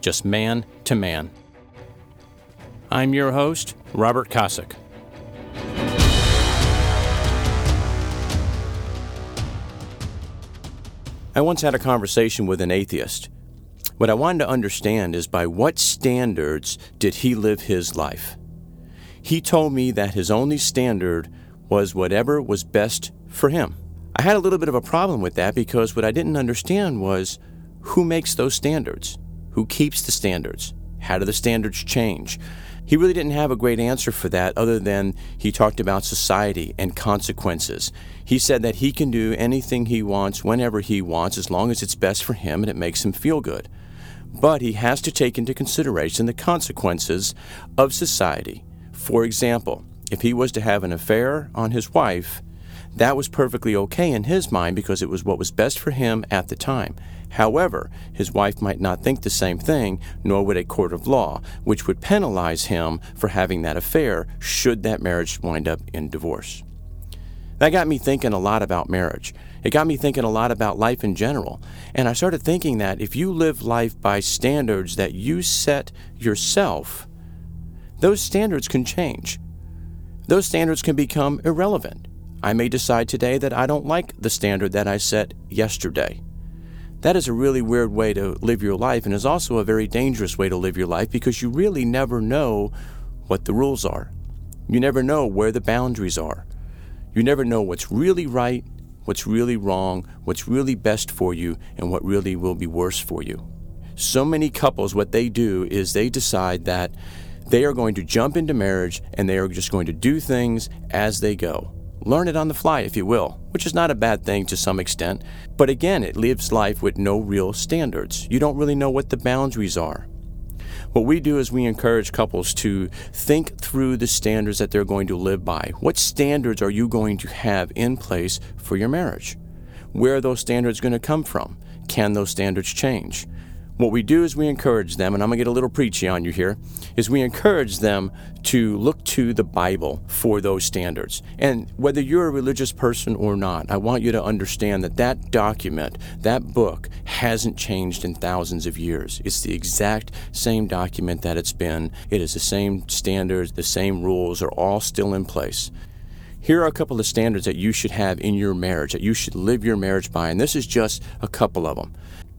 just man to man. I'm your host, Robert Kosick. I once had a conversation with an atheist. What I wanted to understand is by what standards did he live his life? He told me that his only standard was whatever was best for him. I had a little bit of a problem with that because what I didn't understand was who makes those standards? Who keeps the standards? How do the standards change? He really didn't have a great answer for that other than he talked about society and consequences. He said that he can do anything he wants whenever he wants as long as it's best for him and it makes him feel good. But he has to take into consideration the consequences of society. For example, if he was to have an affair on his wife, that was perfectly okay in his mind because it was what was best for him at the time. However, his wife might not think the same thing, nor would a court of law, which would penalize him for having that affair should that marriage wind up in divorce. That got me thinking a lot about marriage. It got me thinking a lot about life in general. And I started thinking that if you live life by standards that you set yourself, those standards can change. Those standards can become irrelevant. I may decide today that I don't like the standard that I set yesterday. That is a really weird way to live your life and is also a very dangerous way to live your life because you really never know what the rules are. You never know where the boundaries are. You never know what's really right, what's really wrong, what's really best for you, and what really will be worse for you. So many couples, what they do is they decide that they are going to jump into marriage and they are just going to do things as they go. Learn it on the fly, if you will, which is not a bad thing to some extent. But again, it lives life with no real standards. You don't really know what the boundaries are. What we do is we encourage couples to think through the standards that they're going to live by. What standards are you going to have in place for your marriage? Where are those standards going to come from? Can those standards change? What we do is we encourage them, and I'm going to get a little preachy on you here, is we encourage them to look to the Bible for those standards. And whether you're a religious person or not, I want you to understand that that document, that book, hasn't changed in thousands of years. It's the exact same document that it's been. It is the same standards, the same rules are all still in place. Here are a couple of standards that you should have in your marriage, that you should live your marriage by, and this is just a couple of them.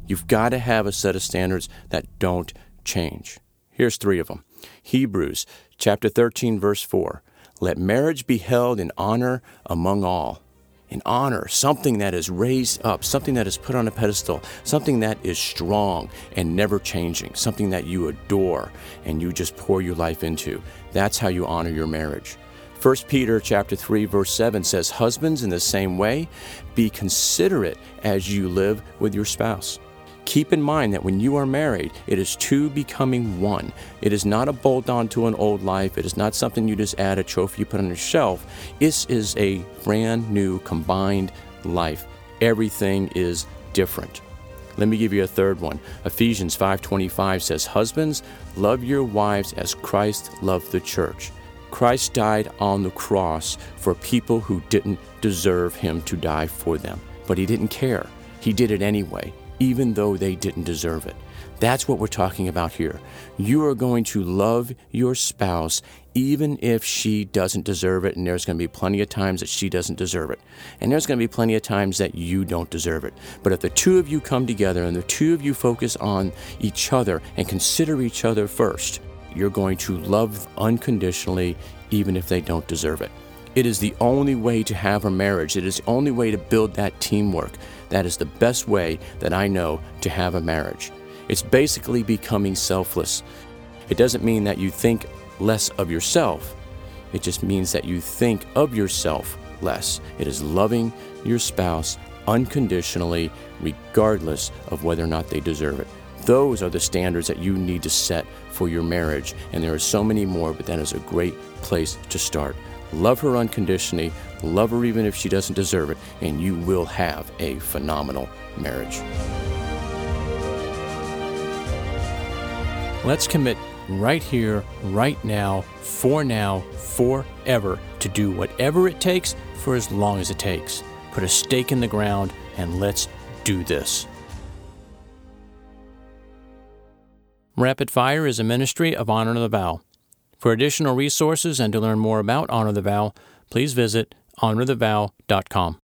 You've got to have a set of standards that don't change. Here's three of them. Hebrews chapter 13 verse 4. Let marriage be held in honor among all. In honor, something that is raised up, something that is put on a pedestal, something that is strong and never changing, something that you adore and you just pour your life into. That's how you honor your marriage. 1 Peter chapter 3 verse 7 says, "Husbands in the same way, be considerate as you live with your spouse." Keep in mind that when you are married, it is two becoming one. It is not a bolt on to an old life. It is not something you just add a trophy you put on your shelf. This is a brand new combined life. Everything is different. Let me give you a third one. Ephesians 5:25 says, "Husbands, love your wives as Christ loved the church." Christ died on the cross for people who didn't deserve him to die for them, but he didn't care. He did it anyway even though they didn't deserve it. That's what we're talking about here. You are going to love your spouse even if she doesn't deserve it, and there's going to be plenty of times that she doesn't deserve it. And there's going to be plenty of times that you don't deserve it. But if the two of you come together and the two of you focus on each other and consider each other first, you're going to love unconditionally even if they don't deserve it. It is the only way to have a marriage. It is the only way to build that teamwork. That is the best way that I know to have a marriage. It's basically becoming selfless. It doesn't mean that you think less of yourself, it just means that you think of yourself less. It is loving your spouse unconditionally, regardless of whether or not they deserve it. Those are the standards that you need to set for your marriage. And there are so many more, but that is a great place to start. Love her unconditionally, love her even if she doesn't deserve it, and you will have a phenomenal marriage. Let's commit right here, right now, for now, forever, to do whatever it takes for as long as it takes. Put a stake in the ground and let's do this. Rapid Fire is a ministry of Honor and the Vow. For additional resources and to learn more about Honor the Vow, please visit honorthevow.com.